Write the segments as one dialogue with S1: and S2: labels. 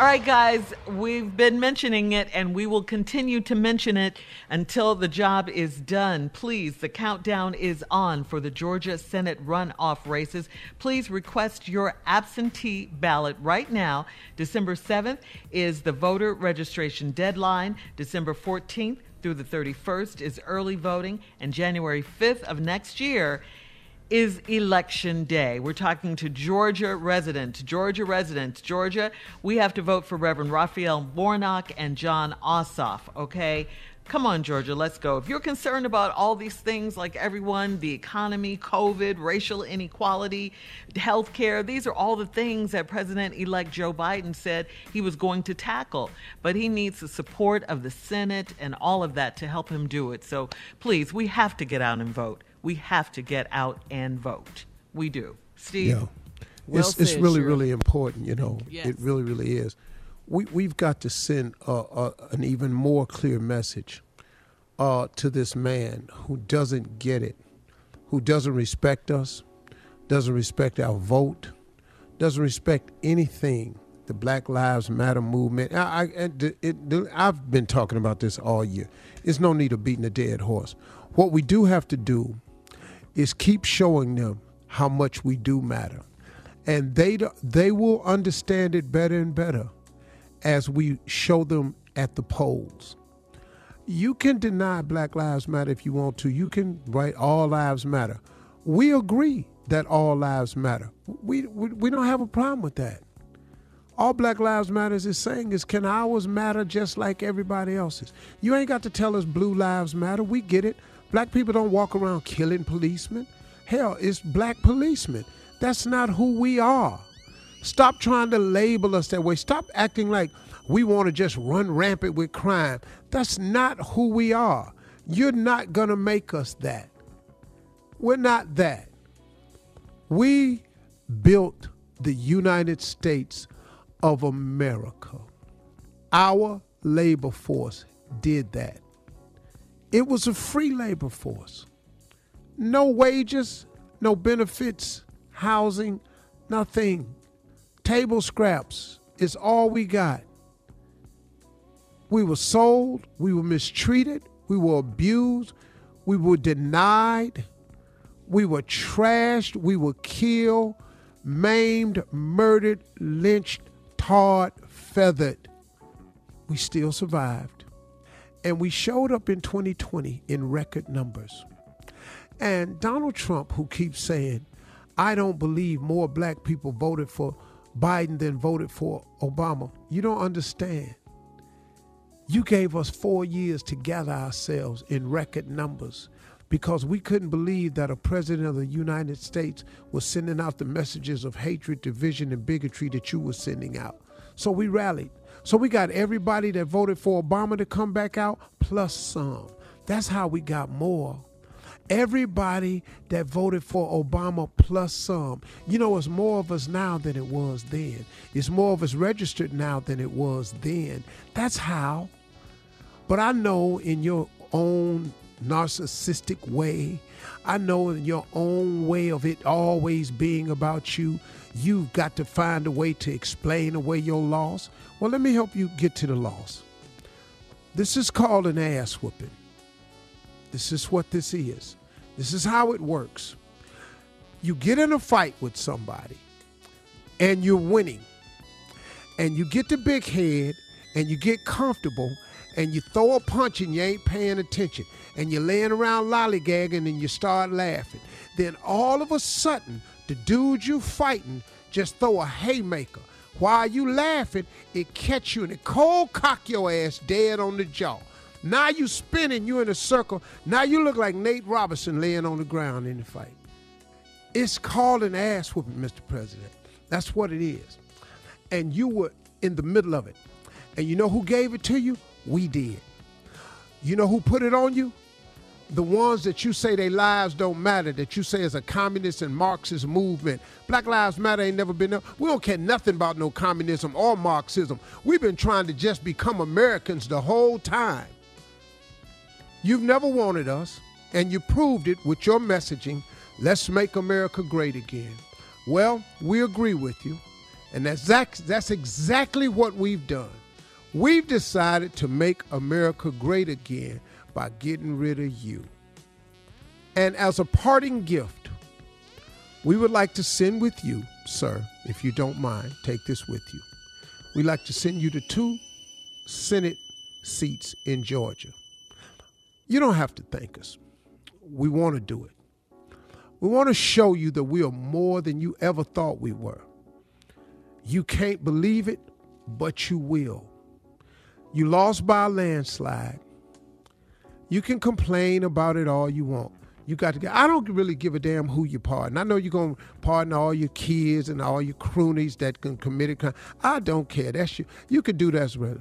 S1: All right, guys, we've been mentioning it and we will continue to mention it until the job is done. Please, the countdown is on for the Georgia Senate runoff races. Please request your absentee ballot right now. December 7th is the voter registration deadline. December 14th through the 31st is early voting, and January 5th of next year is election day. We're talking to Georgia residents, Georgia residents, Georgia. We have to vote for Reverend Raphael Warnock and Jon Ossoff, okay? Come on, Georgia, let's go. If you're concerned about all these things like everyone, the economy, COVID, racial inequality, health care, these are all the things that President elect Joe Biden said he was going to tackle. But he needs the support of the Senate and all of that to help him do it. So please, we have to get out and vote we have to get out and vote. We do. Steve?
S2: Yeah. Well it's, it's really, really important, you know.
S1: Yes.
S2: It really, really is. We, we've got to send an even more clear message uh, to this man who doesn't get it, who doesn't respect us, doesn't respect our vote, doesn't respect anything the Black Lives Matter movement. I, I, it, it, I've been talking about this all year. There's no need of beating a dead horse. What we do have to do is keep showing them how much we do matter. And they, they will understand it better and better as we show them at the polls. You can deny Black Lives Matter if you want to. You can write All Lives Matter. We agree that all lives matter. We, we, we don't have a problem with that. All Black Lives Matters is saying is, can ours matter just like everybody else's? You ain't got to tell us blue lives matter. We get it. Black people don't walk around killing policemen. Hell, it's black policemen. That's not who we are. Stop trying to label us that way. Stop acting like we want to just run rampant with crime. That's not who we are. You're not going to make us that. We're not that. We built the United States of America. Our labor force did that. It was a free labor force. No wages, no benefits, housing, nothing. Table scraps is all we got. We were sold, we were mistreated, we were abused, we were denied, we were trashed, we were killed, maimed, murdered, lynched, tarred, feathered. We still survived. And we showed up in 2020 in record numbers. And Donald Trump, who keeps saying, I don't believe more black people voted for Biden than voted for Obama, you don't understand. You gave us four years to gather ourselves in record numbers because we couldn't believe that a president of the United States was sending out the messages of hatred, division, and bigotry that you were sending out. So we rallied. So we got everybody that voted for Obama to come back out, plus some. That's how we got more. Everybody that voted for Obama plus some. You know, it's more of us now than it was then. It's more of us registered now than it was then. That's how. But I know in your own narcissistic way, I know in your own way of it always being about you, you've got to find a way to explain away your loss. Well, let me help you get to the loss. This is called an ass whooping. This is what this is. This is how it works. You get in a fight with somebody and you're winning. And you get the big head and you get comfortable and you throw a punch and you ain't paying attention and you're laying around lollygagging and you start laughing. Then all of a sudden, the dude you fighting just throw a haymaker. While you laughing, it catch you and it cold cock your ass dead on the jaw. Now you spinning, you in a circle. Now you look like Nate Robinson laying on the ground in the fight. It's called an ass whooping, Mr. President. That's what it is. And you were in the middle of it. And you know who gave it to you? We did. You know who put it on you? the ones that you say their lives don't matter, that you say is a communist and Marxist movement. Black Lives Matter ain't never been there. We don't care nothing about no communism or Marxism. We've been trying to just become Americans the whole time. You've never wanted us, and you proved it with your messaging. Let's make America great again. Well, we agree with you. And that's, that's exactly what we've done. We've decided to make America great again by getting rid of you. And as a parting gift, we would like to send with you, sir, if you don't mind, take this with you. We'd like to send you to two Senate seats in Georgia. You don't have to thank us. We want to do it. We want to show you that we are more than you ever thought we were. You can't believe it, but you will. You lost by a landslide. You can complain about it all you want. You got to get. I don't really give a damn who you pardon. I know you're gonna pardon all your kids and all your croonies that can commit a crime. I don't care. That's you. You can do that as well,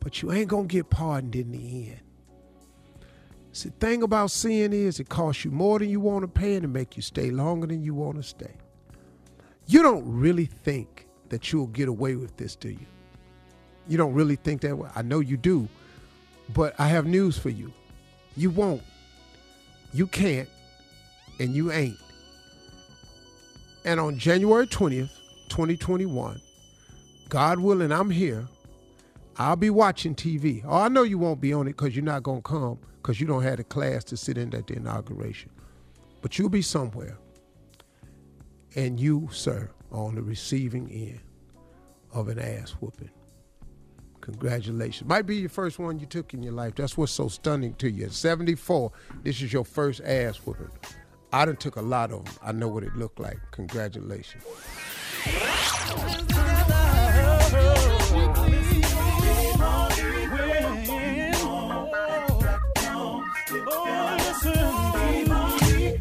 S2: but you ain't gonna get pardoned in the end. See, the thing about sin is it costs you more than you want to pay and it make you stay longer than you want to stay. You don't really think that you'll get away with this, do you? You don't really think that way. I know you do, but I have news for you. You won't. You can't, and you ain't. And on January 20th, 2021, God willing, I'm here. I'll be watching TV. Oh, I know you won't be on it because you're not going to come because you don't have the class to sit in at the inauguration. But you'll be somewhere. And you, sir, are on the receiving end of an ass whooping. Congratulations. Might be your first one you took in your life. That's what's so stunning to you. At 74, this is your first ass whooping. I done took a lot of them. I know what it looked like. Congratulations.